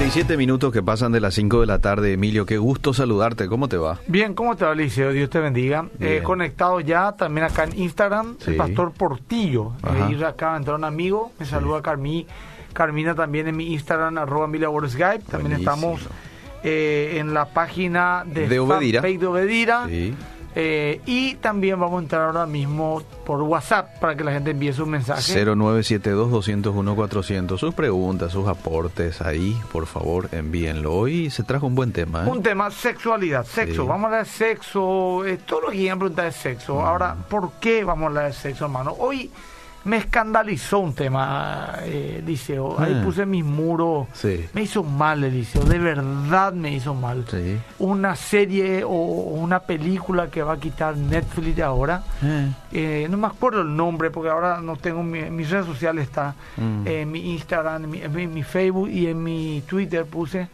47 minutos que pasan de las 5 de la tarde, Emilio. Qué gusto saludarte. ¿Cómo te va? Bien, ¿cómo te va, Liceo? Dios te bendiga. Eh, conectado ya también acá en Instagram, el pastor Portillo. Eh, ir acá entró un amigo, me saluda Carmí. Carmina también en mi Instagram, arroba Emilia También estamos eh, en la página de, de Obedira. de Obedira. Sí. Eh, y también vamos a entrar ahora mismo por WhatsApp para que la gente envíe sus mensajes. 0972-201-400. Sus preguntas, sus aportes ahí, por favor, envíenlo. Hoy se trajo un buen tema. ¿eh? Un tema, sexualidad, sexo. Vamos a hablar de sexo. Eh, todo lo que quieran preguntar de sexo. Mm. Ahora, ¿por qué vamos a hablar de sexo, hermano? Hoy me escandalizó un tema, eh, Liceo. Ahí ah. puse mis muros. Me hizo mal, Eliseo. De verdad me hizo mal. Una serie o una película que va a quitar Netflix de ahora. Ah. Eh, no me acuerdo el nombre porque ahora no tengo mi, mis redes sociales. Está mm. en mi Instagram, en mi, Facebook y en mi Twitter puse.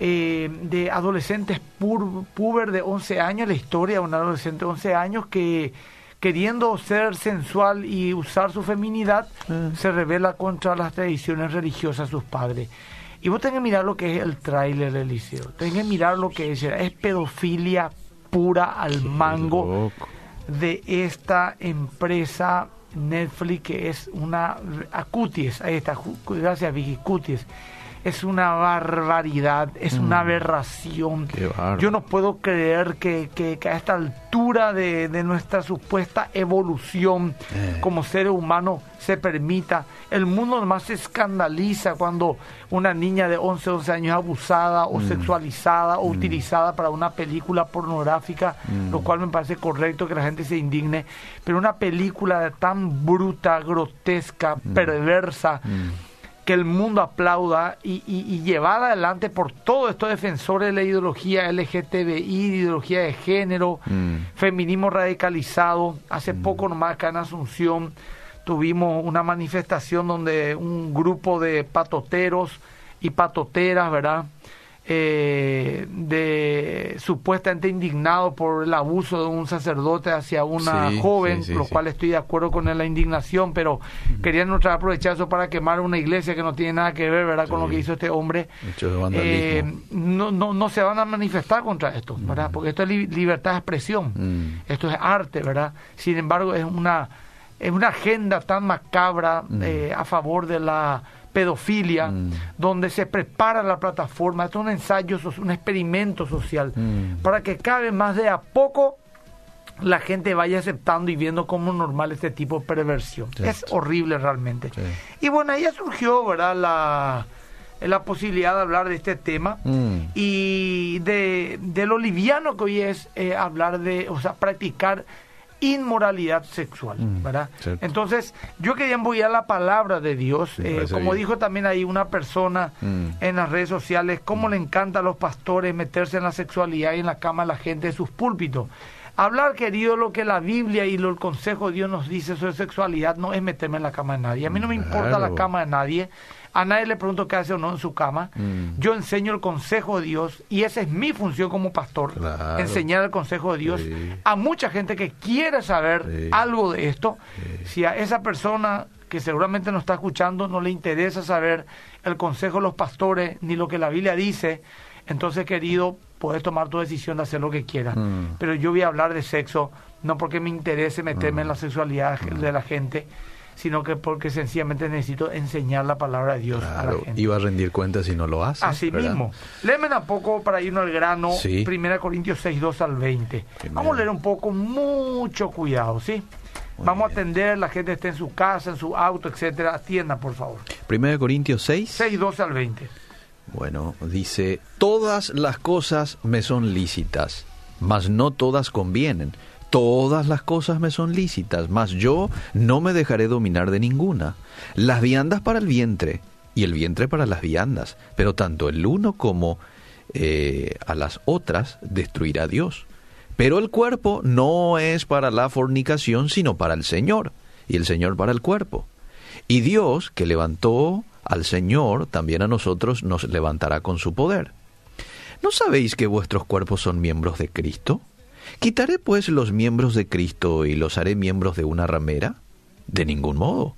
Eh, de adolescentes puber de 11 años, la historia de un adolescente de 11 años que queriendo ser sensual y usar su feminidad, mm. se revela contra las tradiciones religiosas de sus padres. Y vos tenés que mirar lo que es el tráiler del liceo. Tenés que mirar lo que es. Es pedofilia pura al mango de esta empresa Netflix que es una... Acuties, ahí está, gracias Vicky, Cuties es una barbaridad, es una mm. aberración. Yo no puedo creer que, que, a esta altura de, de nuestra supuesta evolución eh. como seres humanos se permita. El mundo más se escandaliza cuando una niña de 11, 11 años es abusada o mm. sexualizada o mm. utilizada para una película pornográfica, lo cual me parece correcto que la gente se indigne, pero una película tan bruta, grotesca, perversa, que el mundo aplauda y, llevada adelante por todos estos defensores de la ideología LGTBI, ideología de género, mm. feminismo radicalizado. Hace mm. poco nomás acá en Asunción tuvimos una manifestación donde un grupo de patoteros y patoteras, ¿verdad? Eh, de supuestamente indignado por el abuso de un sacerdote hacia una joven, lo cual estoy de acuerdo con la indignación, pero querían aprovechar eso para quemar una iglesia que no tiene nada que ver, ¿verdad?, con lo que hizo este hombre. Eh, no, no, no se van a manifestar contra esto, ¿verdad? Porque esto es libertad de expresión, mm. esto es arte, ¿verdad? Sin embargo, es una es una agenda tan macabra eh, a favor de la pedofilia, mm. donde se prepara la plataforma, es un ensayo, un experimento social, mm. para que cabe más de a poco la gente vaya aceptando y viendo como normal este tipo de perversión. Es horrible realmente. Y bueno, ahí surgió, ¿verdad? La, la posibilidad de hablar de este tema mm. y de, de, lo liviano que hoy es eh, hablar de, o sea, practicar inmoralidad sexual, mm, ¿verdad? Entonces, yo quería a la palabra de Dios, eh, como dijo también ahí una persona mm. en las redes sociales, cómo le encanta a los pastores meterse en la sexualidad y en la cama de la gente de sus púlpitos. Hablar, querido, lo que la Biblia y lo, el consejo de Dios nos dice sobre sexualidad no es meterme en la cama de nadie. A mí no me importa la cama de nadie. A nadie le pregunto qué hace o no en su cama. Mm. Yo enseño el consejo de Dios y esa es mi función como pastor, enseñar el consejo de Dios a mucha gente que quiere saber algo de esto. Si a esa persona que seguramente nos está escuchando no le interesa saber el consejo de los pastores ni lo que la Biblia dice, entonces querido, puedes tomar tu decisión de hacer lo que quieras. Mm. Pero yo voy a hablar de sexo no porque me interese meterme en la mm. sexualidad de la gente, sino que porque sencillamente necesito enseñar la palabra de Dios a la gente. Iba a rendir cuentas si no lo hace. Así mismo. Léeme un poco para irnos al grano, sí. 1 Corintios 6, 2 al 20. Vamos a leer un poco, mucho cuidado, ¿sí? Vamos a atender, la gente está en su casa, en su auto, etcétera. Atienda, por favor. 1 Corintios 6. 6, 12 al 20. Bueno, dice, todas las cosas me son lícitas, mas no todas convienen todas las cosas me son lícitas, mas yo no me dejaré dominar de ninguna. Las viandas para el vientre y el vientre para las viandas, pero tanto el uno como eh, a las otras destruirá Dios. Pero el cuerpo no es para la fornicación, sino para el Señor, y el Señor para el cuerpo. Y Dios, que levantó al Señor, también a nosotros nos levantará con su poder. ¿No sabéis que vuestros cuerpos son miembros de Cristo? ¿Quitaré pues los miembros de Cristo y los haré miembros de una ramera? De ningún modo.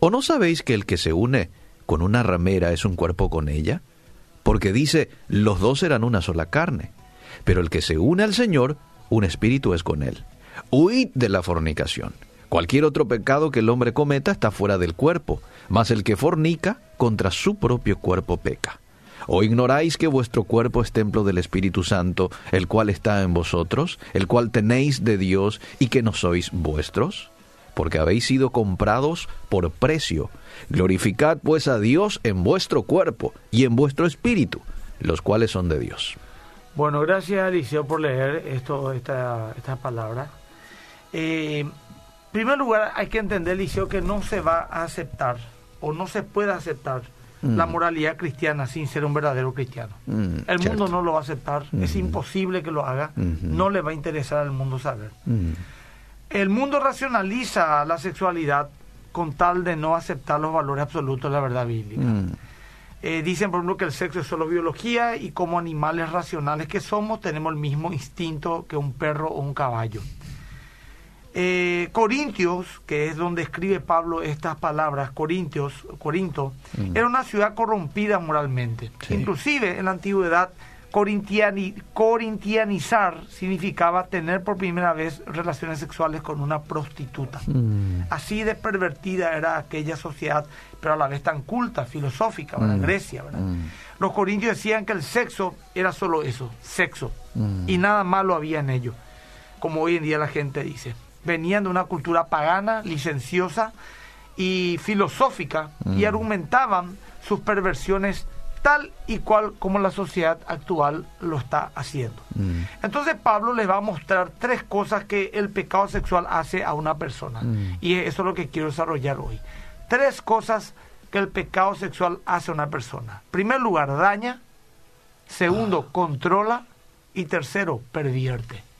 ¿O no sabéis que el que se une con una ramera es un cuerpo con ella? porque dice, los dos serán una sola carne. Pero el que se une al Señor, un espíritu es con él. Huid de la fornicación. Cualquier otro pecado que el hombre cometa está fuera del cuerpo, mas el que fornica contra su propio cuerpo peca. ¿O ignoráis que vuestro cuerpo es templo del Espíritu Santo, el cual está en vosotros, el cual tenéis de Dios y que no sois vuestros? Porque habéis sido comprados por precio. Glorificad pues a Dios en vuestro cuerpo y en vuestro espíritu, los cuales son de Dios. Bueno, gracias Eliseo por leer esto, esta, esta palabra. Eh, en primer lugar, hay que entender, Eliseo, que no se va a aceptar o no se puede aceptar mm. la moralidad cristiana sin ser un verdadero cristiano. Mm, el mundo no lo va a aceptar, es mm. imposible que lo haga, mm-hmm. no le va a interesar al mundo saber. El mundo racionaliza la sexualidad con tal de no aceptar los valores absolutos de la verdad bíblica. Eh, dicen, por ejemplo, que el sexo es solo biología y como animales racionales que somos tenemos el mismo instinto que un perro o un caballo. Eh, Corintios, que es donde escribe Pablo estas palabras, Corintios, Corinto, mm. era una ciudad corrompida moralmente. Inclusive en la antigüedad, corintianizar significaba tener por primera vez relaciones sexuales con una prostituta. Mm. Así de pervertida era aquella sociedad, pero a la vez tan culta, filosófica, mm. Grecia. Los corintios decían que el sexo era solo eso, sexo, y nada malo había en ello, como hoy en día la gente dice venían de una cultura pagana, licenciosa y filosófica y mm. argumentaban sus perversiones tal y cual como la sociedad actual lo está haciendo. Mm. Entonces Pablo les va a mostrar tres cosas que el pecado sexual hace a una persona. Mm. Y eso es lo que quiero desarrollar hoy. Tres cosas que el pecado sexual hace a una persona. En primer lugar, daña. Segundo, ah. controla. Y tercero, pervierte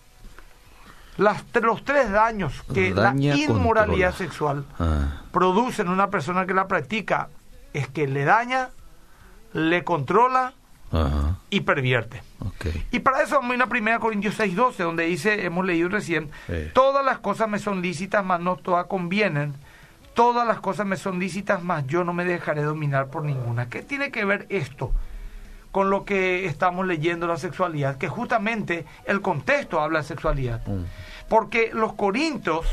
las, los tres daños que la inmoralidad sexual ah. produce en una persona que la practica es que le daña, le controla y pervierte. Y para eso vamos a una primera Corintios 6.12, donde dice, hemos leído recién, todas las cosas me son lícitas, mas no todas convienen. Todas las cosas me son lícitas, mas yo no me dejaré dominar por ninguna. ¿Qué tiene que ver esto? Con lo que estamos leyendo la sexualidad, que justamente el contexto habla de sexualidad. Mm. Porque los corintios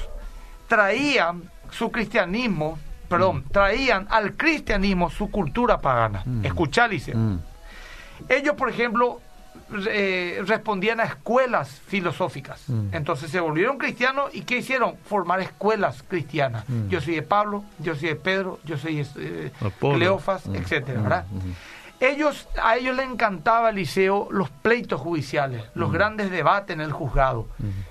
traían su cristianismo, perdón, mm. traían al cristianismo su cultura pagana. Mm. mm. Ellos, por ejemplo, eh, respondían a escuelas filosóficas. Entonces se volvieron cristianos y ¿qué hicieron? Formar escuelas cristianas. Yo soy de Pablo, yo soy de Pedro, yo soy de eh, Cleofas, etcétera, ¿verdad? Ellos, a ellos les encantaba, Eliseo, los pleitos judiciales, los grandes debates en el juzgado.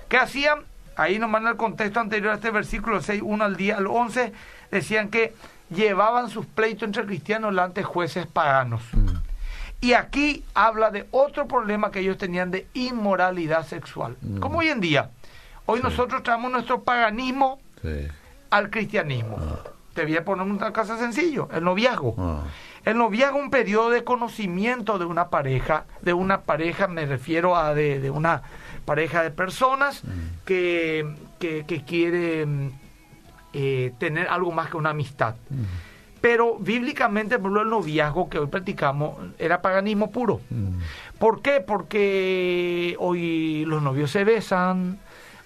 ¿Qué hacían? Ahí nomás en el contexto anterior a este versículo 6, 1 al día al 11, decían que llevaban sus pleitos entre cristianos delante jueces paganos. Y aquí habla de otro problema que ellos tenían de inmoralidad sexual. Como hoy en día. Hoy nosotros traemos nuestro paganismo al cristianismo. Ah. Te voy a poner una casa sencillo, el noviazgo. El noviazgo es un periodo de conocimiento de una pareja, de una pareja me refiero a de, una pareja de personas mm. que, que, quiere eh, tener algo más que una amistad. Mm. Pero bíblicamente, por ejemplo, el noviazgo que hoy practicamos era paganismo puro. Mm. ¿Por qué? Porque hoy los novios se besan,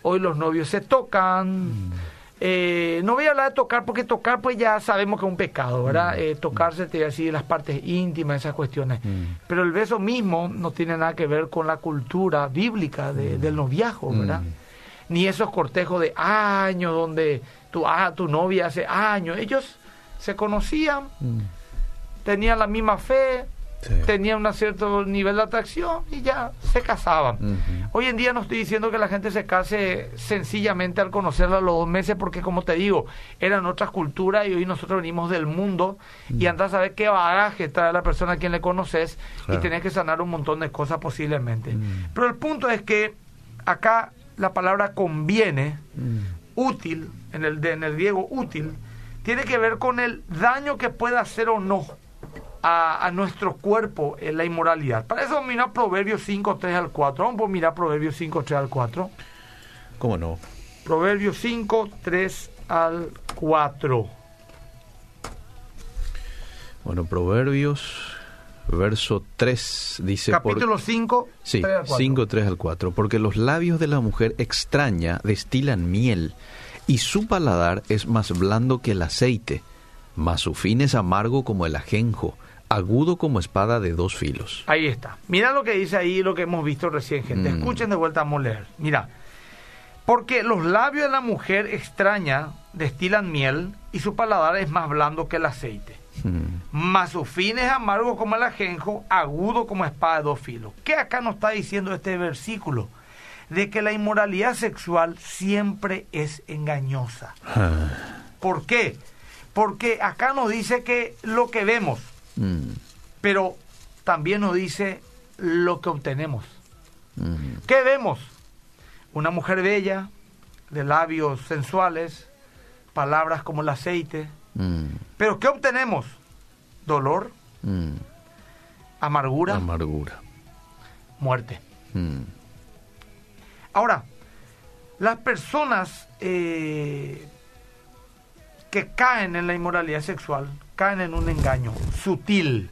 hoy los novios se tocan. Eh, no voy a hablar de tocar porque tocar pues ya sabemos que es un pecado, ¿verdad? Mm. Eh, tocarse, te así las partes íntimas, esas cuestiones. Mm. Pero el beso mismo no tiene nada que ver con la cultura bíblica de, mm. del noviazgo, ¿verdad? Ni esos cortejos de años donde tu, ah, tu novia hace años. Ellos se conocían, tenían la misma fe, tenían un cierto nivel de atracción y ya se casaban. Hoy en día no estoy diciendo que la gente se case sencillamente al conocerla los dos meses, porque como te digo, eran otras culturas y hoy nosotros venimos del mundo y andas a ver qué bagaje trae la persona a quien le conoces y tenés que sanar un montón de cosas posiblemente. Pero el punto es que acá la palabra conviene, útil, en el, en el griego útil, tiene que ver con el daño que pueda hacer o no a, nuestro cuerpo en la inmoralidad. Para eso mira Proverbios 5, 3 al 4. Vamos a mirar Proverbios 5, 3 al 4. ¿Cómo no? Proverbios 5, 3 al 4. Bueno, Proverbios verso 3 dice... Capítulo 5, sí, 5, 3 al 4. Porque los labios de la mujer extraña destilan miel, y su paladar es más blando que el aceite, mas su fin es amargo como el ajenjo, agudo como espada de dos filos. Ahí está. Mira lo que dice ahí, lo que hemos visto recién, gente. Mm. Escuchen de vuelta a leer. Mira. Porque los labios de la mujer extraña destilan miel y su paladar es más blando que el aceite. Mm. Mas su fin es amargo como el ajenjo, agudo como espada de dos filos. ¿Qué acá nos está diciendo este versículo? De que la inmoralidad sexual siempre es engañosa. Ah. ¿Por qué? Porque acá nos dice que lo que vemos, mm. pero también nos dice lo que obtenemos. Mm. ¿Qué vemos? Una mujer bella, de labios sensuales, palabras como el aceite. Mm. Pero ¿qué obtenemos? Dolor, amargura, amargura, muerte. Ahora, las personas eh, que caen en la inmoralidad sexual caen en un engaño sutil.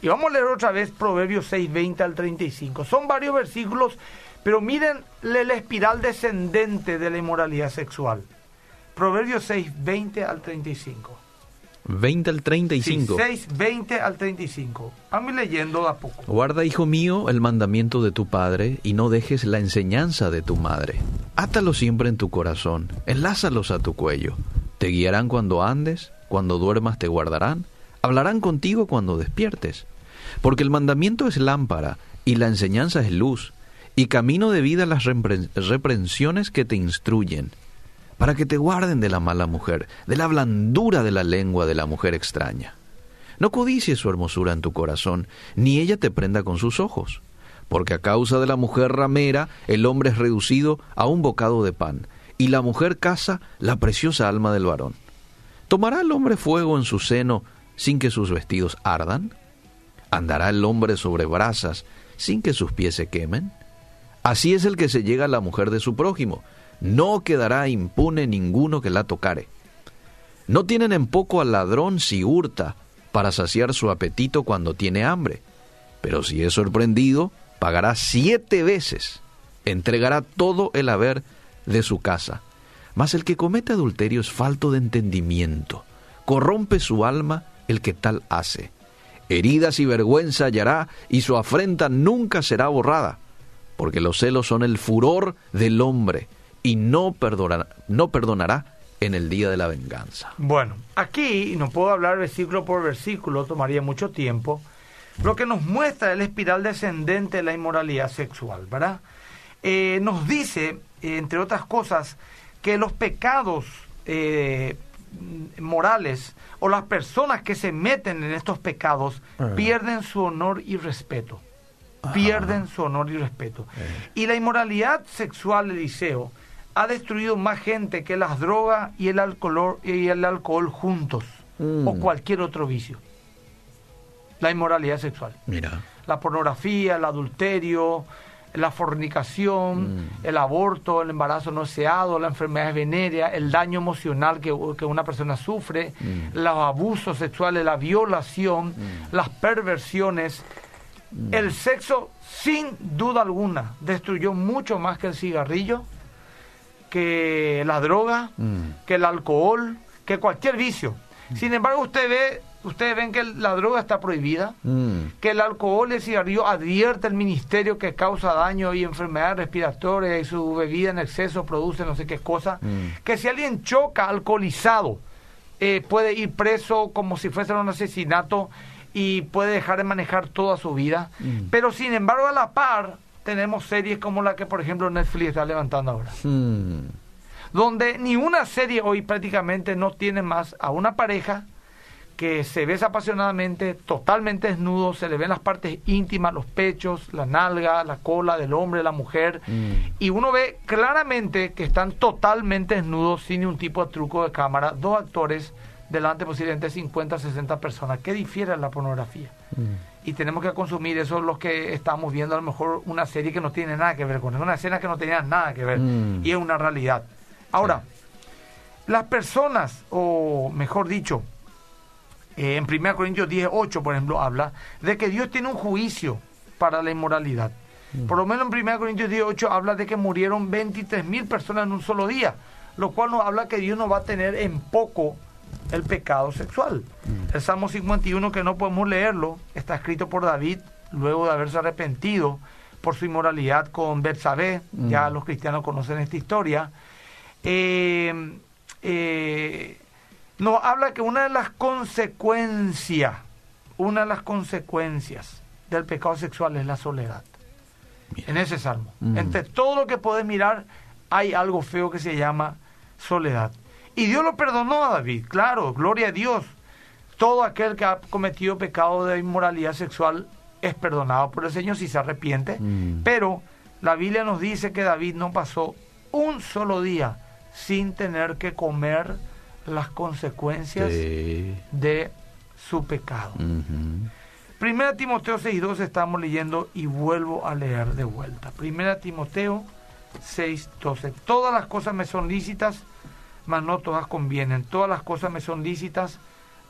Y vamos a leer otra vez Proverbios 6, 20 al 35. Son varios versículos pero miren la espiral descendente de la inmoralidad sexual. Proverbios 6, 20 al 35. 20 al 35. Sí, 6, 20 al 35. Vamos leyendo a poco. Guarda, hijo mío, el mandamiento de tu padre y no dejes la enseñanza de tu madre. Átalo siempre en tu corazón, enlázalos a tu cuello. Te guiarán cuando andes, cuando duermas te guardarán, hablarán contigo cuando despiertes. Porque el mandamiento es lámpara y la enseñanza es luz y camino de vida las reprensiones que te instruyen, para que te guarden de la mala mujer, de la blandura de la lengua de la mujer extraña. No codicies su hermosura en tu corazón, ni ella te prenda con sus ojos, porque a causa de la mujer ramera el hombre es reducido a un bocado de pan, y la mujer caza la preciosa alma del varón. ¿Tomará el hombre fuego en su seno sin que sus vestidos ardan? ¿Andará el hombre sobre brasas sin que sus pies se quemen? Así es el que se llega a la mujer de su prójimo. No quedará impune ninguno que la tocare. No tienen en poco al ladrón si hurta para saciar su apetito cuando tiene hambre. Pero si es sorprendido, pagará siete veces. Entregará todo el haber de su casa. Mas el que comete adulterio es falto de entendimiento. Corrompe su alma el que tal hace. Heridas y vergüenza hallará y su afrenta nunca será borrada porque los celos son el furor del hombre y no perdonará, no perdonará en el día de la venganza. Bueno, aquí no puedo hablar versículo por versículo, tomaría mucho tiempo. Lo que nos muestra es la espiral descendente de la inmoralidad sexual, ¿verdad? Eh, nos dice, entre otras cosas, que los pecados eh, morales o las personas que se meten en estos pecados ah. pierden su honor y respeto pierden su honor y respeto. Eh. Y la inmoralidad sexual, Eliseo, ha destruido más gente que las drogas y el alcohol, y el alcohol juntos, o mm. cualquier otro vicio. La inmoralidad sexual. Mira. La pornografía, el adulterio, la fornicación, mm. el aborto, el embarazo no deseado, la enfermedad venérea, el daño emocional que, una persona sufre, mm. los abusos sexuales, la violación, las perversiones, el sexo, sin duda alguna, destruyó mucho más que el cigarrillo, que la droga, mm. que el alcohol, que cualquier vicio. Mm. Sin embargo, usted ve, ustedes ven que la droga está prohibida, mm. que el alcohol y el cigarrillo advierte el ministerio que causa daño y enfermedades respiratorias y su bebida en exceso produce no sé qué cosa, que si alguien choca alcoholizado, eh, puede ir preso como si fuese un asesinato y puede dejar de manejar toda su vida. Mm. Pero sin embargo, a la par, tenemos series como la que, por ejemplo, Netflix está levantando ahora. Mm. Donde ni una serie hoy prácticamente no tiene más a una pareja que se besa apasionadamente, totalmente desnudo, se le ven las partes íntimas, los pechos, la nalga, la cola del hombre, la mujer, mm. y uno ve claramente que están totalmente desnudos sin ningún tipo de truco de cámara, dos actores delante posiblemente 50, 60 personas. ¿Qué difiere la pornografía? Mm. Y tenemos que consumir eso los que estamos viendo a lo mejor una serie que no tiene nada que ver con eso, una escena que no tenía nada que ver mm. y es una realidad. Ahora, las personas, o mejor dicho, Eh, en 1 Corintios 10, 8, por ejemplo, habla de que Dios tiene un juicio para la inmoralidad. Mm. Por lo menos en 1 Corintios 10, 8 habla de que murieron 23 mil personas en un solo día, lo cual nos habla que Dios no va a tener en poco el pecado sexual. Mm. El Salmo 51, que no podemos leerlo, está escrito por David luego de haberse arrepentido por su inmoralidad con Betsabé, ya mm. los cristianos conocen esta historia. Eh, eh, nos habla que una de las consecuencias, una de las consecuencias del pecado sexual es la soledad. En ese salmo. Mm. Entre todo lo que puedes mirar, hay algo feo que se llama soledad. Y Dios lo perdonó a David, claro, gloria a Dios. Todo aquel que ha cometido pecado de inmoralidad sexual es perdonado por el Señor si se arrepiente. Mm. Pero la Biblia nos dice que David no pasó un solo día sin tener que comer las consecuencias de su pecado. Primera Timoteo 6.2 estamos leyendo y vuelvo a leer de vuelta. Primera Timoteo 6.12. Todas las cosas me son lícitas, mas no todas convienen. Todas las cosas me son lícitas,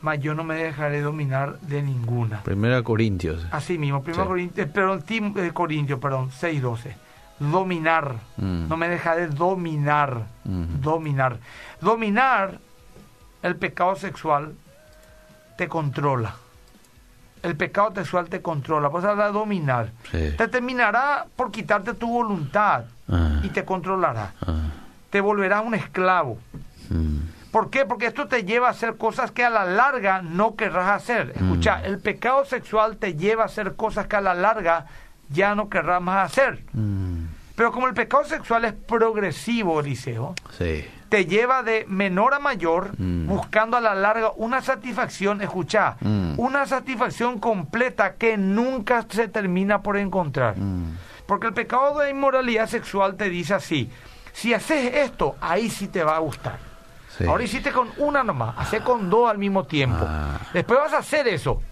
mas yo no me dejaré dominar de ninguna. Primera Corintios. Así mismo, Primera Corintios, perdón, eh, Corintios, perdón, 6.12 dominar. Mm. No me dejaré dominar. Dominar. Dominar el pecado sexual te controla. El pecado sexual te controla. Hablar de dominar. Te terminará por quitarte tu voluntad ah. y te controlará. Ah. Te volverá un esclavo. Mm. ¿Por qué? Porque esto te lleva a hacer cosas que a la larga no querrás hacer. Escucha, mm. el pecado sexual te lleva a hacer cosas que a la larga ya no querrás más hacer. Mm. Pero como el pecado sexual es progresivo, Eliseo, sí te lleva de menor a mayor, mm. buscando a la larga una satisfacción, escucha, mm. una satisfacción completa que nunca se termina por encontrar. Mm. Porque el pecado de inmoralidad sexual te dice así, si haces esto, ahí sí te va a gustar. Ahora hiciste con una nomás, hace con dos al mismo tiempo. Ah. Después vas a hacer eso.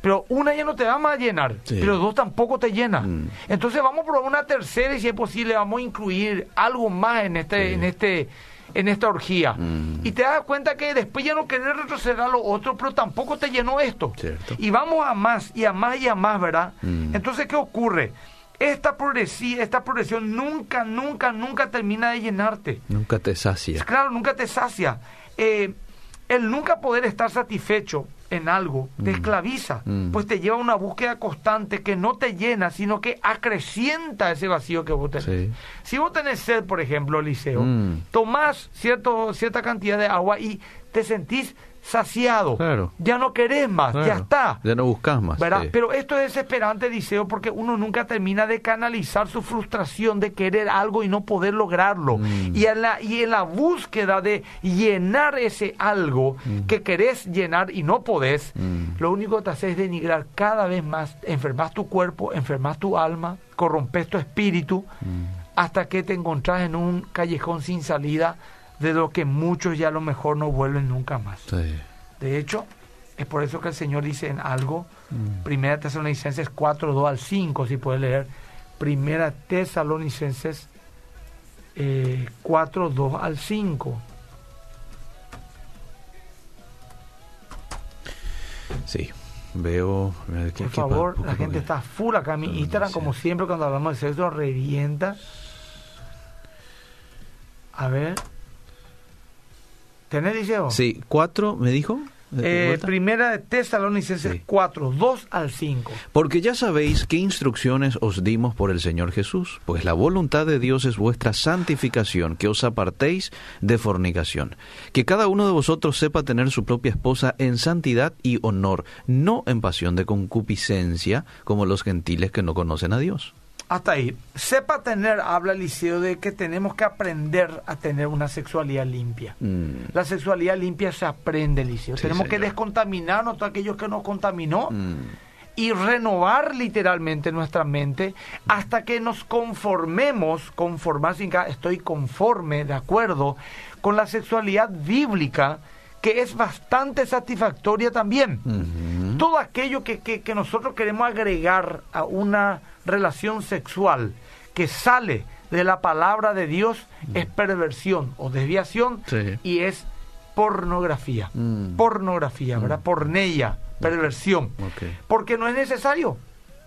Pero una ya no te va a llenar, pero dos tampoco te llenan. Entonces vamos a probar una tercera y si es posible vamos a incluir algo más en este, en este, en esta orgía. Mm. Y te das cuenta que después ya no querés retroceder a lo otro, pero tampoco te llenó esto. Y vamos a más y a más y a más, ¿verdad? Mm. Entonces, ¿qué ocurre? Esta, progresión, esta progresión nunca, nunca, nunca termina de llenarte. Nunca te sacia. Claro, nunca te sacia. Eh, el nunca poder estar satisfecho en algo te mm. esclaviza, mm. pues te lleva a una búsqueda constante que no te llena, sino que acrecienta ese vacío que vos tenés. Si vos tenés sed, por ejemplo, Liceo, mm. tomás cierto, cierta cantidad de agua y te sentís saciado. Ya no querés más, ya está. Ya no buscas más. Pero esto es desesperante, Diceo, porque uno nunca termina de canalizar su frustración de querer algo y no poder lograrlo. Mm. Y, en la, y en la búsqueda de llenar ese algo mm. que querés llenar y no podés, mm. lo único que te haces es denigrar cada vez más, enfermas tu cuerpo, enfermas tu alma, corrompes tu espíritu, hasta que te encontrás en un callejón sin salida de lo que muchos ya a lo mejor no vuelven nunca más. De hecho, es por eso que el Señor dice en algo, mm. Primera Tesalonicenses 4, 2 al 5, si puede leer, Primera Tesalonicenses eh, 4, 2 al 5. Sí, veo... por favor, la gente está full acá en mi Instagram, como siempre cuando hablamos de sexo, revienta. A ver. ¿Tenés, Liceo? Sí, cuatro, me dijo. Eh, primera de Tesalonicenses 4, 2 al 5. Porque ya sabéis qué instrucciones os dimos por el Señor Jesús, pues la voluntad de Dios es vuestra santificación, que os apartéis de fornicación, que cada uno de vosotros sepa tener su propia esposa en santidad y honor, no en pasión de concupiscencia, como los gentiles que no conocen a Dios hasta ahí. Sepa tener, habla Liceo, de que tenemos que aprender a tener una sexualidad limpia. Mm. La sexualidad limpia se aprende, Liceo. tenemos que descontaminarnos todo aquello que nos contaminó mm. y renovar literalmente nuestra mente hasta que nos conformemos, conformar sin estoy conforme, de acuerdo, con la sexualidad bíblica que es bastante satisfactoria también. Todo aquello que, que nosotros queremos agregar a una relación sexual que sale de la palabra de Dios es perversión o desviación y es pornografía. Mm. Pornografía, ¿verdad? Mm. Porneia, perversión. Porque no es necesario.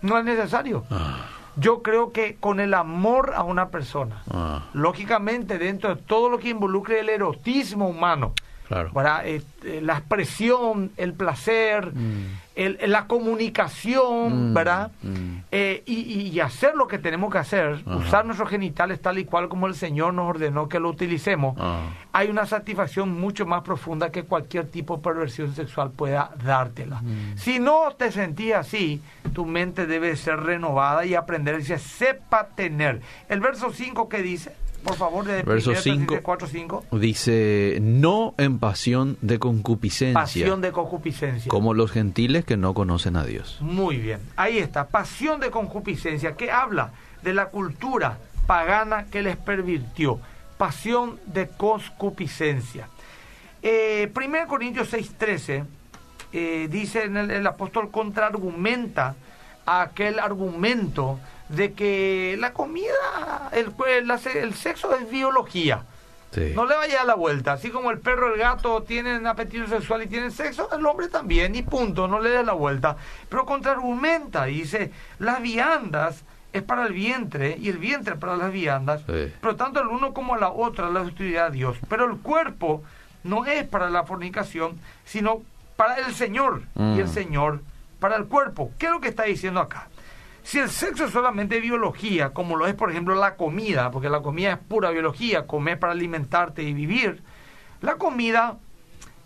No es necesario. Ah. Yo creo que con el amor a una persona, ah. lógicamente dentro de todo lo que involucre el erotismo humano, eh, eh, la expresión, el placer, mm. la comunicación, mm, ¿verdad? Mm. Eh, y, hacer lo que tenemos que hacer, usar nuestros genitales tal y cual como el Señor nos ordenó que lo utilicemos, ah. hay una satisfacción mucho más profunda que cualquier tipo de perversión sexual pueda dártela. Si no te sentías así, tu mente debe ser renovada y aprender, dice, sepa tener. El verso 5 que dice, por favor, de Verso 5 dice, no en pasión de concupiscencia. Pasión de concupiscencia. Como los gentiles que no conocen a Dios. Muy bien, ahí está, pasión de concupiscencia, que habla de la cultura pagana que les pervirtió. Pasión de concupiscencia. Eh, 1 Corintios 6:13 eh, dice en el, el apóstol contraargumenta a aquel argumento de que la comida, el, el, sexo es biología. No le vaya a la vuelta. Así como el perro, el gato tienen apetito sexual y tienen sexo, el hombre también, y punto, no le dé la vuelta. Pero contraargumenta, dice, las viandas es para el vientre y el vientre para las viandas, pero tanto el uno como la otra la utilidad de Dios. Pero el cuerpo no es para la fornicación, sino para el Señor y el mm. Señor para el cuerpo. ¿Qué es lo que está diciendo acá? Si el sexo es solamente biología, como lo es por ejemplo la comida, porque la comida es pura biología, comer para alimentarte y vivir, la comida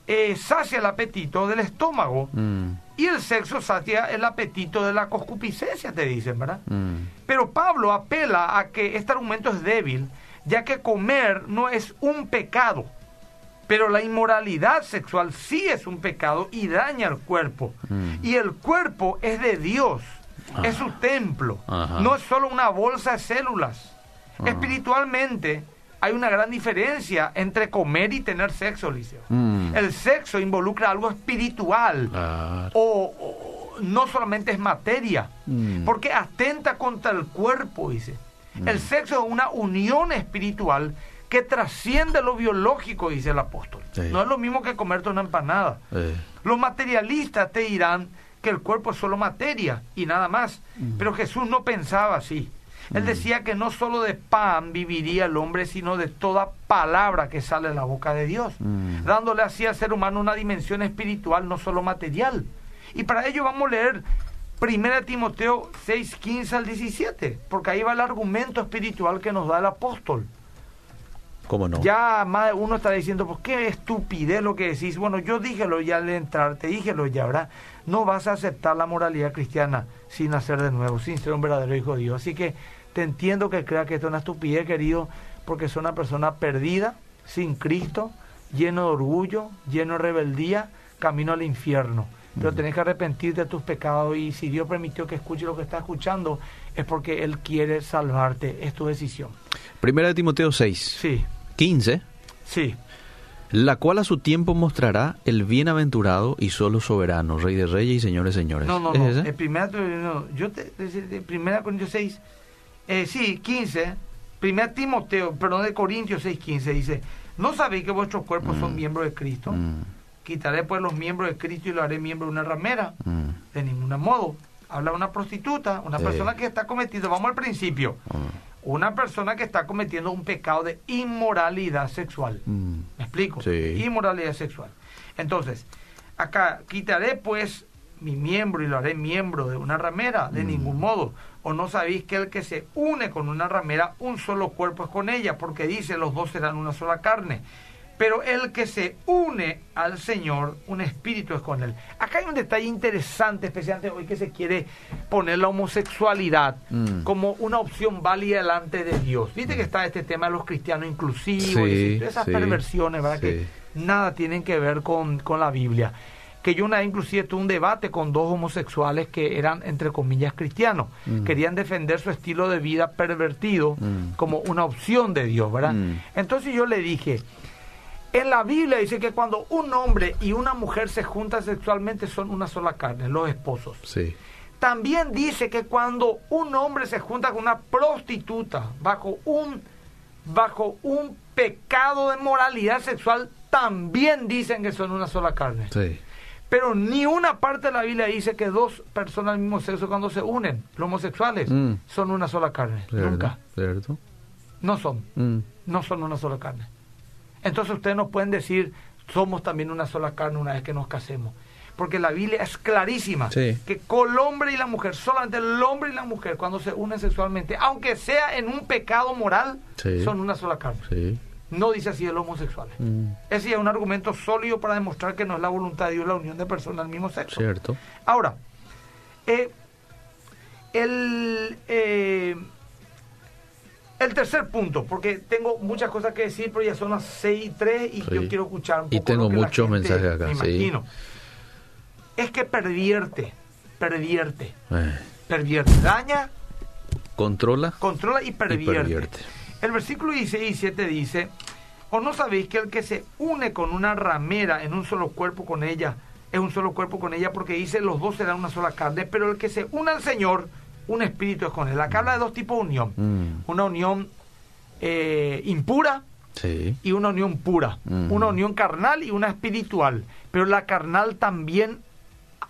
eh, sacia el apetito del estómago mm. y el sexo sacia el apetito de la concupiscencia, te dicen, ¿verdad? Mm. Pero Pablo apela a que este argumento es débil, ya que comer no es un pecado, pero la inmoralidad sexual sí es un pecado y daña el cuerpo. Mm. Y el cuerpo es de Dios es su templo. No es solo una bolsa de células. Espiritualmente hay una gran diferencia entre comer y tener sexo, Liceo. Mm. El sexo involucra algo espiritual. O, no solamente es materia. Mm. Porque atenta contra el cuerpo, dice. Mm. El sexo es una unión espiritual que trasciende lo biológico, dice el apóstol. No es lo mismo que comerte una empanada. Los materialistas te dirán, que el cuerpo es solo materia y nada más. Pero Jesús no pensaba así. Él decía que no solo de pan viviría el hombre, sino de toda palabra que sale de la boca de Dios, dándole así al ser humano una dimensión espiritual, no solo material. Y para ello vamos a leer 1 Timoteo 6, 15 al 17, porque ahí va el argumento espiritual que nos da el apóstol. ¿Cómo no? Ya más uno está diciendo, pues qué estupidez lo que decís. Bueno, yo díjelo ya al entrar, te díjelo ya, ¿verdad? No vas a aceptar la moralidad cristiana sin nacer de nuevo, sin ser un verdadero hijo de Dios. Así que te entiendo que crea que esto es una estupidez, querido, porque es una persona perdida, sin Cristo, lleno de orgullo, lleno de rebeldía, camino al infierno. Pero tenés que arrepentirte de tus pecados y si Dios permitió que escuche lo que está escuchando, es porque Él quiere salvarte. Es tu decisión. Primera de Timoteo 6. Sí. 15. Sí. La cual a su tiempo mostrará el bienaventurado y solo soberano, Rey de Reyes y Señores Señores. No, no, no. El primera, no. Yo te, primera Corintios 6, eh, sí, 15. Primera Timoteo, perdón, de Corintios 6, 15 dice, ¿no sabéis que vuestros cuerpos son mm. miembros de Cristo? Mm. Quitaré pues los miembros de Cristo y lo haré miembro de una ramera. Mm. De ningún modo. Habla una prostituta, una persona que está cometiendo, vamos al principio una persona que está cometiendo un pecado de inmoralidad sexual. Mm. ¿Me explico? Sí. Inmoralidad sexual. Entonces, acá quitaré pues mi miembro y lo haré miembro de una ramera, de mm. ningún modo. O no sabéis que el que se une con una ramera, un solo cuerpo es con ella, porque dice los dos serán una sola carne pero el que se une al Señor, un espíritu es con él. Acá hay un detalle interesante, especialmente hoy que se quiere poner la homosexualidad mm. como una opción válida delante de Dios. Viste que está este tema de los cristianos inclusivos, y esas perversiones, ¿verdad? Que nada tienen que ver con, la Biblia. Que yo una vez inclusive tuve un debate con dos homosexuales que eran, entre comillas, cristianos. Mm. Querían defender su estilo de vida pervertido mm. como una opción de Dios, ¿verdad? Entonces yo le dije, en la Biblia dice que cuando un hombre y una mujer se juntan sexualmente son una sola carne, los esposos. Sí. También dice que cuando un hombre se junta con una prostituta bajo un bajo un pecado de moralidad sexual, también dicen que son una sola carne. Sí. Pero ni una parte de la Biblia dice que dos personas del mismo sexo cuando se unen, los homosexuales, Mm. son una sola carne. ¿Cierto? Nunca. ¿Cierto? No son. Mm. No son una sola carne. Entonces ustedes no pueden decir, somos también una sola carne una vez que nos casemos. Porque la Biblia es clarísima Sí. que con el hombre y la mujer, solamente el hombre y la mujer, cuando se unen sexualmente, aunque sea en un pecado moral, Sí. son una sola carne. Sí. No dice así el homosexual. Mm. Ese es un argumento sólido para demostrar que no es la voluntad de Dios la unión de personas del mismo sexo. Cierto. Ahora, eh, el, eh, el tercer punto, porque tengo muchas cosas que decir, pero ya son las 6 y 3 y Sí. yo quiero escuchar un Y poco tengo lo que la muchos gente- mensajes acá, me sí. imagino. Es que pervierte, pervierte, Eh, pervierte, daña, Controla controla y y pervierte. pervierte. El versículo 16 y 17 dice, ¿o no sabéis que el que se une con una ramera en un solo cuerpo con ella, es un solo cuerpo con ella? Porque dice, los dos serán una sola carne, pero el que se une al Señor, un espíritu es con él. Acá habla de dos tipos de unión. Mm. Una unión eh, impura Sí. y una unión pura. Ujú. Una unión carnal y una espiritual. Pero la carnal también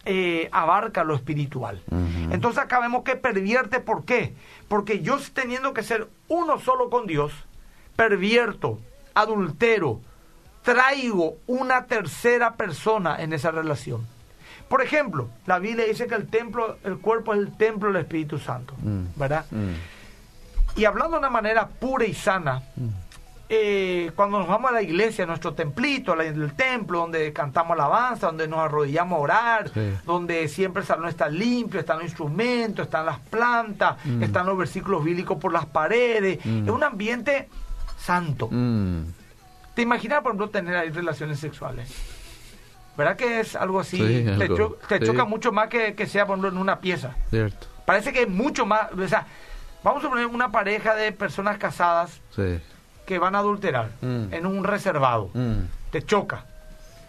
eh, abarca lo espiritual. Ujú. Entonces acá vemos que pervierte, ¿por qué? Porque yo teniendo que ser uno solo con Dios, pervierto, adultero, traigo una tercera persona en esa relación. Por ejemplo, la Biblia dice que el templo, el cuerpo es el templo del Espíritu Santo, Mm. ¿verdad? Mm. Y hablando de una manera pura y sana, eh, cuando nos vamos a la iglesia, a nuestro templito, al el templo, donde cantamos alabanza, donde nos arrodillamos a orar, Sí. donde siempre el salón está limpio, están los instrumentos, están las plantas, Mm. están los versículos bíblicos por las paredes, Mm. es un ambiente santo. Mm. ¿Te imaginas, por ejemplo, tener ahí relaciones sexuales? ¿Verdad que es algo así? Sí, te, algo, cho- te sí. choca mucho más que, que sea, por ejemplo, en una pieza. Cierto. Parece que es mucho más, o sea, vamos a poner una pareja de personas casadas Sí. que van a adulterar Mm. en un reservado. Mm. Te choca.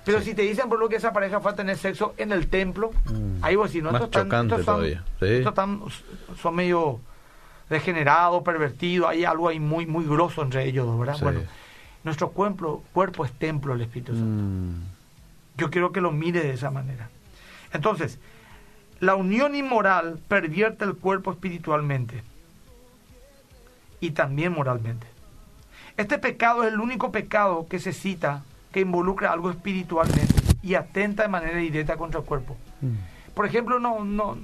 Pero si te dicen por lo que esa pareja fue a tener sexo en el templo, Mm. ahí vos decís, no, Más estos están- estos están- son medio degenerados, pervertidos, hay algo ahí muy, muy grosso entre ellos, ¿verdad? Bueno, nuestro cuerpo, cuerpo es templo del Espíritu Santo. Yo quiero que lo mire de esa manera. Entonces, la unión inmoral pervierte el cuerpo espiritualmente y también moralmente. Este pecado es el único pecado que se cita que involucra algo espiritualmente y atenta de manera directa contra el cuerpo. Mm. Por ejemplo, no, no,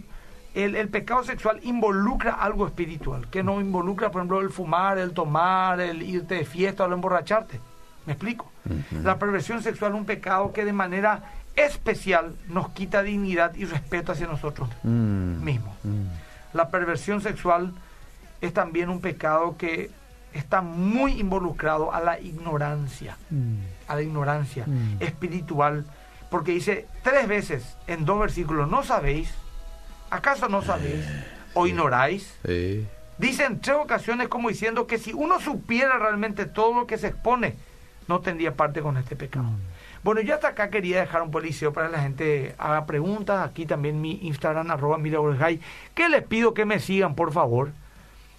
el, el pecado sexual involucra algo espiritual, que no involucra, por ejemplo, el fumar, el tomar, el irte de fiesta o el emborracharte. ¿Me explico? La perversión sexual es un pecado que de manera especial nos quita dignidad y respeto hacia nosotros Mm. mismos. Mm. La perversión sexual es también un pecado que está muy involucrado a la ignorancia, Mm. a la ignorancia espiritual, porque dice tres veces en dos versículos, ¿no sabéis? ¿Acaso no sabéis? ¿O ignoráis? Sí. Dice en tres ocasiones como diciendo que si uno supiera realmente todo lo que se expone, no tendría parte con este pecado. Bueno, yo hasta acá quería dejar un policeo para que la gente haga preguntas. Aquí también mi Instagram, arroba Miraborjay, que les pido que me sigan, por favor.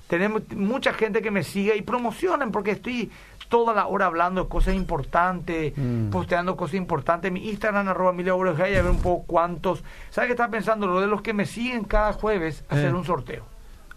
Tenemos mucha gente que me siga y promocionen, porque estoy toda la hora hablando de cosas importantes, Mm. posteando cosas importantes. Mi Instagram, arroba Miraborjay, a ver un poco cuántos. ¿Sabes qué estaba pensando? Lo de los que me siguen cada jueves, hacer Eh. un sorteo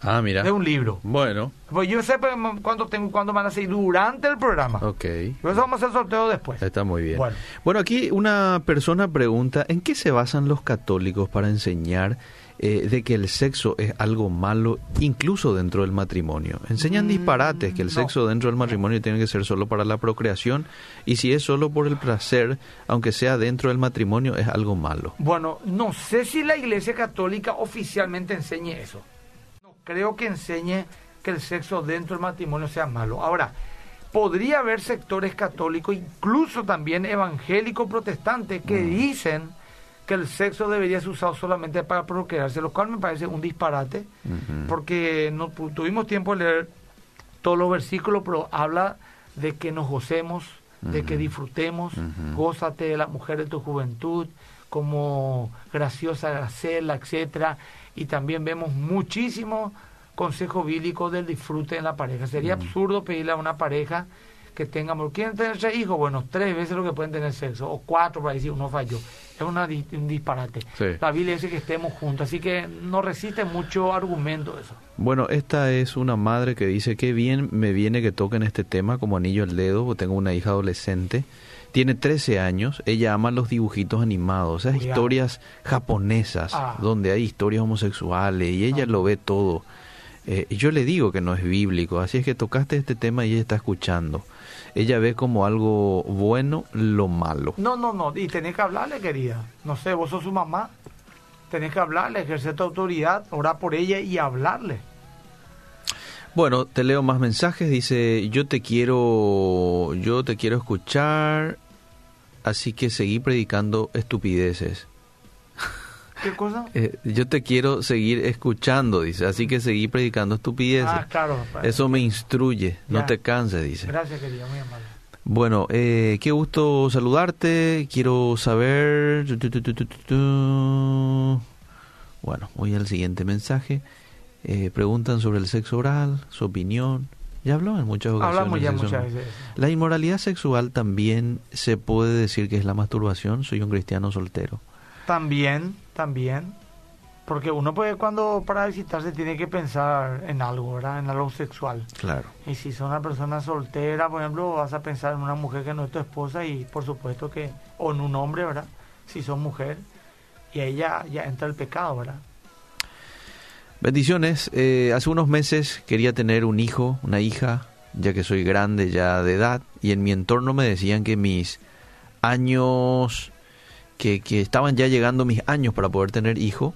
Ah, mira. de un libro. Bueno, Pues yo sé pues, cuánto tengo, cuándo van a seguir durante el programa. ok. Por eso vamos a hacer sorteo después. Está muy bien. Bueno. Bueno. aquí una persona pregunta, ¿en qué se basan los católicos para enseñar eh, de que el sexo es algo malo incluso dentro del matrimonio? Enseñan Mm, disparates, que el no. sexo dentro del matrimonio tiene que ser solo para la procreación y si es solo por el placer, aunque sea dentro del matrimonio, es algo malo. Bueno, no sé si la Iglesia Católica oficialmente enseñe eso. Creo que enseñe que el sexo dentro del matrimonio sea malo. Ahora, podría haber sectores católicos, incluso también evangélicos protestantes, que dicen que el sexo debería ser usado solamente para procrearse, lo cual me parece un disparate, porque no tuvimos tiempo de leer todos los versículos, pero habla de que nos gocemos, de que disfrutemos, Ujú. gózate de la mujer de tu juventud, como graciosa Gracela, etcétera, y también vemos muchísimo consejo bíblico del disfrute en la pareja. Sería absurdo pedirle a una pareja que tengan, quieren tener tres hijos, bueno, tres veces lo que pueden tener sexo, o cuatro para decir uno falló. Es una, un disparate. La Biblia dice que estemos juntos, así que no resiste mucho argumento eso. Bueno, esta es una madre que dice que bien me viene que toquen este tema como anillo al dedo, porque tengo una hija adolescente. Tiene 13 años, ella ama los dibujitos animados, esas historias japonesas, ah. donde hay historias homosexuales, y ella ah. lo ve todo. Eh, yo le digo que no es bíblico, así es que tocaste este tema y ella está escuchando ella ve como algo bueno lo malo. No, no, no, y tenés que hablarle, querida. No sé, vos sos su mamá. Tenés que hablarle, ejercer tu autoridad, orar por ella y hablarle. Bueno, te leo más mensajes. Dice, yo te quiero, yo te quiero escuchar, así que seguí predicando estupideces. ¿Qué cosa? Eh, yo te quiero seguir escuchando, dice. Así que seguí predicando estupideces. Ah, claro. Eso me instruye. No te canses, dice. Gracias, querida. Muy amable. Bueno, eh, qué gusto saludarte. Quiero saber... Bueno, voy al siguiente mensaje. Eh, preguntan sobre el sexo oral, su opinión. Ya habló en muchas ocasiones. Hablamos ya muchas veces. La inmoralidad sexual también se puede decir que es la masturbación. Soy un cristiano soltero. También, también. Porque uno puede cuando para visitarse tiene que pensar en algo, ¿verdad? En algo sexual. Claro. Y si son una persona soltera, por ejemplo, vas a pensar en una mujer que no es tu esposa y por supuesto que, o en un hombre, ¿verdad? Si son mujer, y ahí ya, entra el pecado, ¿verdad? Bendiciones. Eh, hace unos meses quería tener un hijo, una hija, ya que soy grande ya de edad, y en mi entorno me decían que mis años que, que estaban ya llegando mis años para poder tener hijo.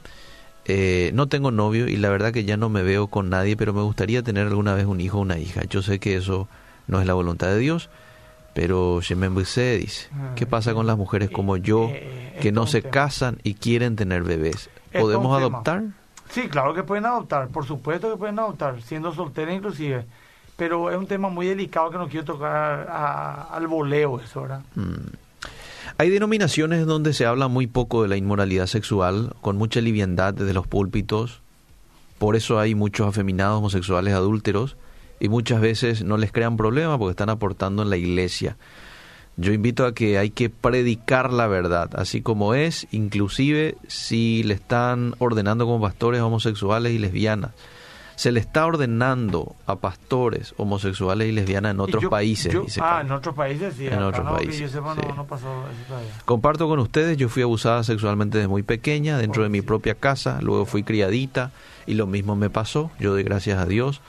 Eh, no tengo novio y la verdad que ya no me veo con nadie, pero me gustaría tener alguna vez un hijo o una hija. Yo sé que eso no es la voluntad de Dios, pero se me dice, ¿qué pasa con las mujeres como yo eh, que no se casan y quieren tener bebés? ¿Podemos adoptar? Sí, claro que pueden adoptar, por supuesto que pueden adoptar, siendo soltera inclusive, pero es un tema muy delicado que no quiero tocar al voleo eso, ¿verdad? Mm. Hay denominaciones donde se habla muy poco de la inmoralidad sexual, con mucha liviandad desde los púlpitos. Por eso hay muchos afeminados homosexuales adúlteros y muchas veces no les crean problema porque están aportando en la iglesia. Yo invito a que hay que predicar la verdad, así como es, inclusive si le están ordenando como pastores homosexuales y lesbianas se le está ordenando a pastores homosexuales y lesbianas en otros países. ah, en otros países, sí. En otros países. Comparto con ustedes, yo fui abusada sexualmente desde muy pequeña, dentro de mi propia casa, luego fui criadita y lo mismo me pasó. Yo doy gracias a Dios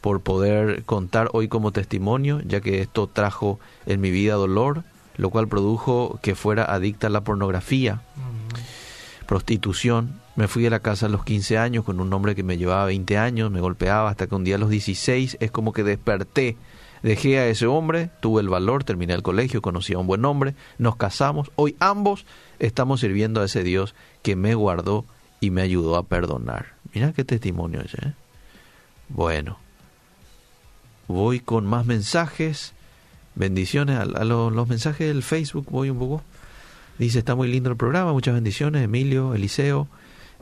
por poder contar hoy como testimonio, ya que esto trajo en mi vida dolor, lo cual produjo que fuera adicta a la pornografía, prostitución, me fui a la casa a los 15 años con un hombre que me llevaba 20 años, me golpeaba hasta que un día a los 16 es como que desperté. Dejé a ese hombre, tuve el valor, terminé el colegio, conocí a un buen hombre, nos casamos. Hoy ambos estamos sirviendo a ese Dios que me guardó y me ayudó a perdonar. Mira qué testimonio ese. ¿eh? Bueno, voy con más mensajes. Bendiciones a, los mensajes del Facebook. Voy un poco. Dice, está muy lindo el programa. Muchas bendiciones, Emilio, Eliseo.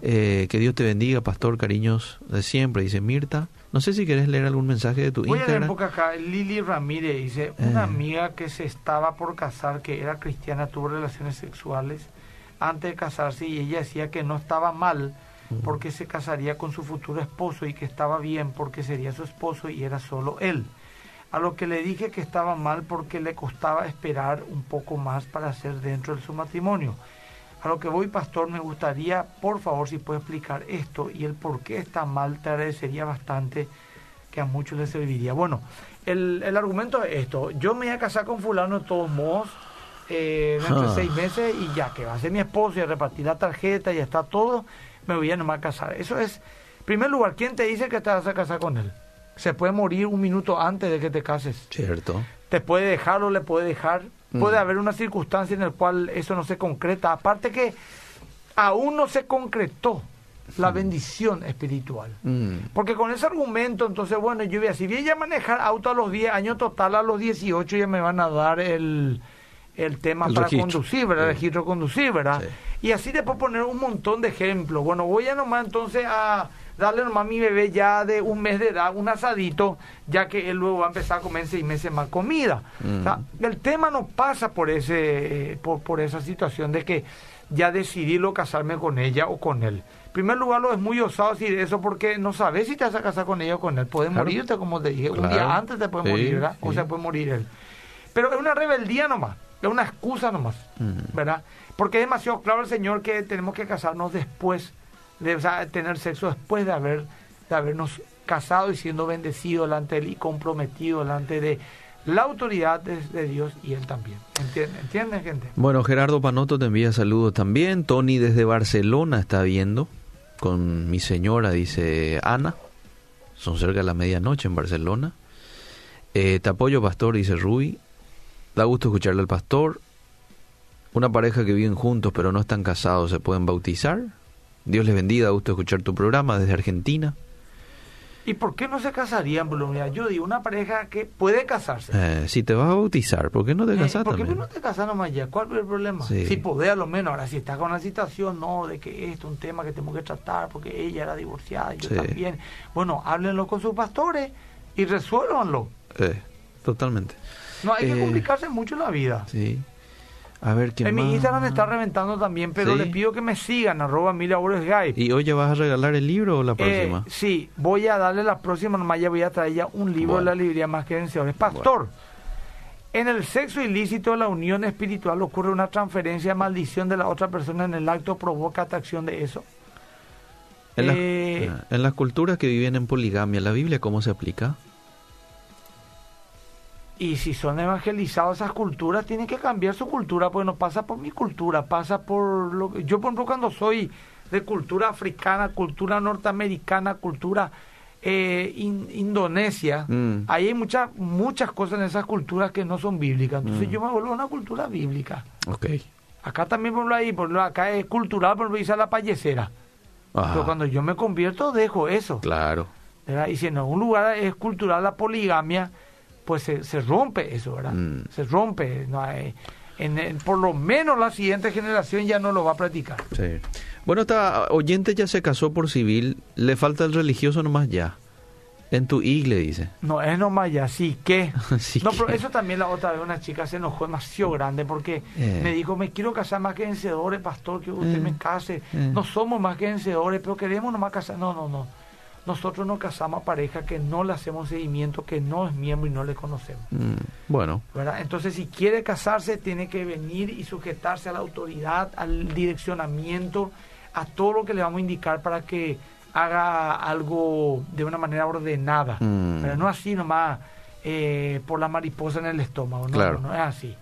Eh, que Dios te bendiga, pastor, cariños de siempre, dice Mirta. No sé si querés leer algún mensaje de tu Voy Instagram. a leer acá. Lili Ramírez dice, una eh. amiga que se estaba por casar, que era cristiana, tuvo relaciones sexuales antes de casarse y ella decía que no estaba mal porque se casaría con su futuro esposo y que estaba bien porque sería su esposo y era solo él. A lo que le dije que estaba mal porque le costaba esperar un poco más para hacer dentro de su matrimonio. A lo que voy, pastor, me gustaría, por favor, si puede explicar esto y el por qué está mal, te agradecería bastante que a muchos les serviría. Bueno, el, el argumento es esto. Yo me voy a casar con fulano de todos modos eh, dentro de ah. seis meses y ya que va a ser mi esposo y a repartir la tarjeta y está todo, me voy a nomás casar. Eso es, en primer lugar, ¿quién te dice que te vas a casar con él? Se puede morir un minuto antes de que te cases. Cierto. Te puede dejar o le puede dejar Puede haber una circunstancia en la cual eso no se concreta. Aparte que aún no se concretó la bendición espiritual. Mm. Porque con ese argumento, entonces, bueno, yo voy a, si voy a manejar auto a los 10 años total, a los 18 ya me van a dar el, el tema para conducir, ¿verdad? El registro conducir, ¿verdad? Y así después poner un montón de ejemplos. Bueno, voy a nomás entonces a darle nomás a mi bebé ya de un mes de edad un asadito, ya que él luego va a empezar a comer seis meses más comida. Mm. el tema no pasa por, ese, por, por esa situación de que ya decidí lo casarme con ella o con él. En primer lugar, lo es muy osado decir eso porque no sabes si te vas a casar con ella o con él. Puede morirte, como te dije. Un día antes te puede morir, ¿verdad? O se puede morir él. Pero es una rebeldía nomás. Es una excusa nomás, mm. ¿verdad? Porque es demasiado claro el Señor que tenemos que casarnos después, de, tener sexo después de, haber, de habernos casado y siendo bendecido delante de Él y comprometido delante de la autoridad de, Dios y Él también. ¿Entiendes, gente? Bueno, Gerardo Panoto te envía saludos también. Tony desde Barcelona está viendo con mi señora, dice Ana. Son cerca de la medianoche en Barcelona. Eh, te apoyo, pastor, dice Rui. Da gusto escucharle al pastor. Una pareja que viven juntos pero no están casados se pueden bautizar. Dios les bendiga, gusto escuchar tu programa desde Argentina. ¿Y por qué no se casarían, Bologna? Yo digo, una pareja que puede casarse. Eh, si te vas a bautizar, ¿por qué no te casas eh, ¿Por qué no te casas nomás ya? ¿Cuál es el problema? Si podés, a lo menos. Ahora, si estás con una situación, no, de que esto es un tema que tenemos que tratar porque ella era divorciada y yo también. Bueno, háblenlo con sus pastores y resuélvanlo. Eh, totalmente. No hay que complicarse mucho la vida. Sí. A ver, ¿qué En mi Instagram me está reventando también, pero les pido que me sigan, arroba mil ¿Y hoy ya vas a regalar el libro o la eh, próxima? sí, voy a darle la próxima, nomás ya voy a traer ya un libro de la librería Más que Vencedores. Pastor, en el sexo ilícito, la unión espiritual, ocurre una transferencia de maldición de la otra persona en el acto, provoca atracción de eso. En, eh, en las culturas que viven en poligamia, ¿la Biblia cómo se aplica? Y si son evangelizados esas culturas, tienen que cambiar su cultura, porque no pasa por mi cultura, pasa por lo que... Yo, por ejemplo, cuando soy de cultura africana, cultura norteamericana, cultura eh, indonesia, mm. ahí hay muchas muchas cosas en esas culturas que no son bíblicas. Entonces mm. yo me vuelvo una cultura bíblica. Okay. Acá también, por ejemplo, ahí, por acá es cultural, por ejemplo, dice la payesera. Pero cuando yo me convierto, dejo eso. Claro. Y si en algún lugar es cultural la poligamia, pues se, rompe eso, ¿verdad? Mm. Se rompe. No hay, en, por lo menos la siguiente generación ya no lo va a practicar. Sí. Bueno, esta oyente ya se casó por civil, le falta el religioso nomás ya. En tu iglesia, dice. No, es nomás ya, sí que. no, pero eso también la otra vez una chica se enojó demasiado grande porque eh. me dijo, me quiero casar más que vencedores, pastor, que usted me eh. case. Eh. No somos más que vencedores, pero queremos nomás casar. No, no, no nosotros nos casamos a pareja que no le hacemos seguimiento, que no es miembro y no le conocemos. Mm, bueno. ¿verdad? Entonces, si quiere casarse, tiene que venir y sujetarse a la autoridad, al direccionamiento, a todo lo que le vamos a indicar para que haga algo de una manera ordenada. Mm. Pero no así nomás eh, por la mariposa en el estómago. No, claro. no es así.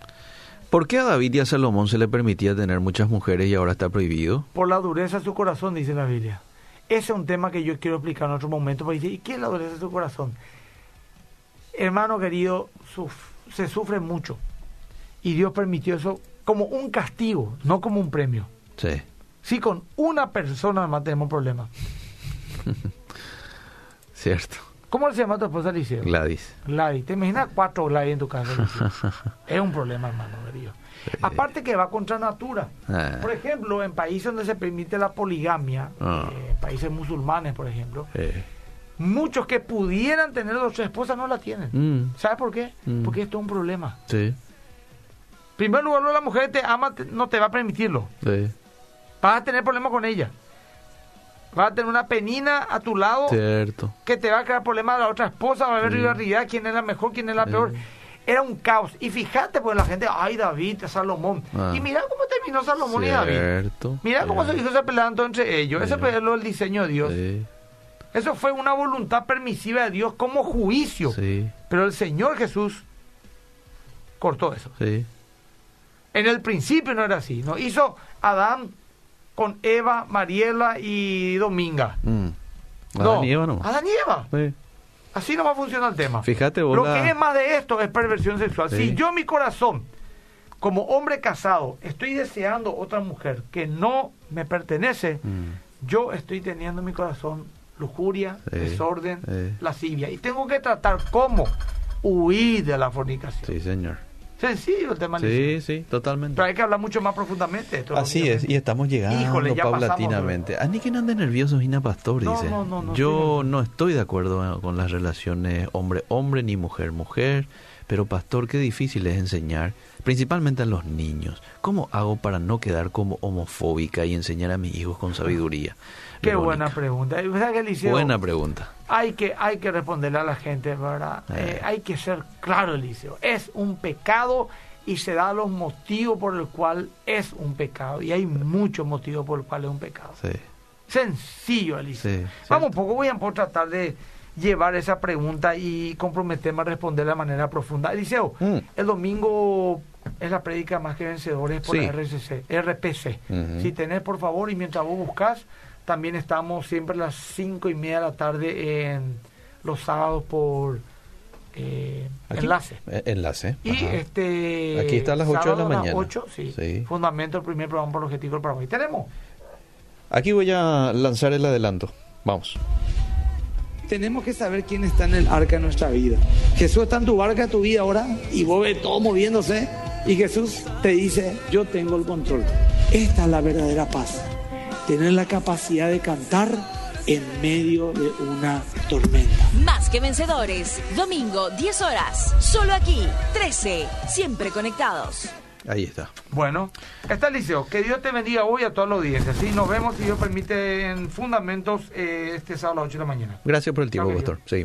¿Por qué a David y a Salomón se le permitía tener muchas mujeres y ahora está prohibido? Por la dureza de su corazón, dice la Biblia. Ese es un tema que yo quiero explicar en otro momento. Porque dice, ¿y qué es la de su corazón? Hermano querido, se sufre mucho. Y Dios permitió eso como un castigo, no como un premio. Sí. Sí, con una persona más tenemos problemas. Cierto. ¿Cómo se llama tu esposa, Liceo? Gladys. Gladys. ¿Te imaginas cuatro Gladys en tu casa? es un problema, hermano querido. Aparte que va contra natura. Ah. Por ejemplo, en países donde se permite la poligamia, ah. eh, países musulmanes, por ejemplo, muchos que pudieran tener dos esposas no la tienen. Mm. ¿Sabes por qué? Mm. Porque esto es un problema. Sí. primer lugar, la mujer te ama, no te va a permitirlo. Sí. Vas a tener problemas con ella. Vas a tener una penina a tu lado Cierto. que te va a crear problemas a la otra esposa, va a haber rivalidad, quién es la mejor, quién es la peor era un caos. Y fíjate, pues la gente, ay, David, Salomón. Ah. Y mira cómo terminó Salomón y David. Mira cómo se hizo ese peleando entre ellos. Ese fue el diseño de Dios. Eso fue una voluntad permisiva de Dios como juicio. Pero el Señor Jesús cortó eso. En el principio no era así. No hizo Adán con Eva, Mariela y Dominga. Mm. Adán y Eva no. Adán y Eva. Así no va a funcionar el tema. Fíjate, Lo que es más de esto es perversión sexual. Si yo mi corazón, como hombre casado, estoy deseando otra mujer que no me pertenece, mm. yo estoy teniendo en mi corazón lujuria, desorden, lascivia. Y tengo que tratar cómo huir de la fornicación. Sí, señor. Sencillo el tema. Sí, sí, totalmente. Pero hay que hablar mucho más profundamente. Esto, Así es, y estamos llegando paulatinamente. A ni que no ande nervioso, Gina Pastor, dice. No, no, no, Yo no estoy de acuerdo con las relaciones hombre-hombre ni mujer-mujer, pero Pastor, qué difícil es enseñar, principalmente a los niños. ¿Cómo hago para no quedar como homofóbica y enseñar a mis hijos con sabiduría? Qué buena pregunta. buena pregunta. Hay que, hay que responderle a la gente, ¿verdad? Eh. Eh, hay que ser claro, Eliseo. Es un pecado y se da los motivos por el cual es un pecado. Y hay muchos motivos por el cual es un pecado. Sí. Sencillo, Eliseo. Vamos un poco, voy a tratar de llevar esa pregunta y comprometerme a responder de manera profunda. Eliseo, mm. el domingo es la prédica más que vencedores por la RCC, RPC. Si tenés, por favor, y mientras vos buscas también estamos siempre a las cinco y media de la tarde en los sábados por eh, enlace. Eh, enlace. Y este. Aquí está a las 8 de la mañana. 8, sí. Fundamento, el primer programa por el objetivo del programa. Y tenemos. Aquí voy a lanzar el adelanto. Vamos. Tenemos que saber quién está en el arca de nuestra vida. Jesús está en tu barca, tu vida ahora, y vos ves todo moviéndose. Y Jesús te dice: Yo tengo el control. Esta es la verdadera paz tener la capacidad de cantar en medio de una tormenta. Más que vencedores, domingo 10 horas, solo aquí, 13, siempre conectados. Ahí está. Bueno, está Liceo. Que Dios te bendiga hoy a toda la audiencia. ¿sí? Nos vemos, si Dios permite, en Fundamentos eh, este sábado a las 8 de la mañana. Gracias por el tiempo, pastor. Seguimos.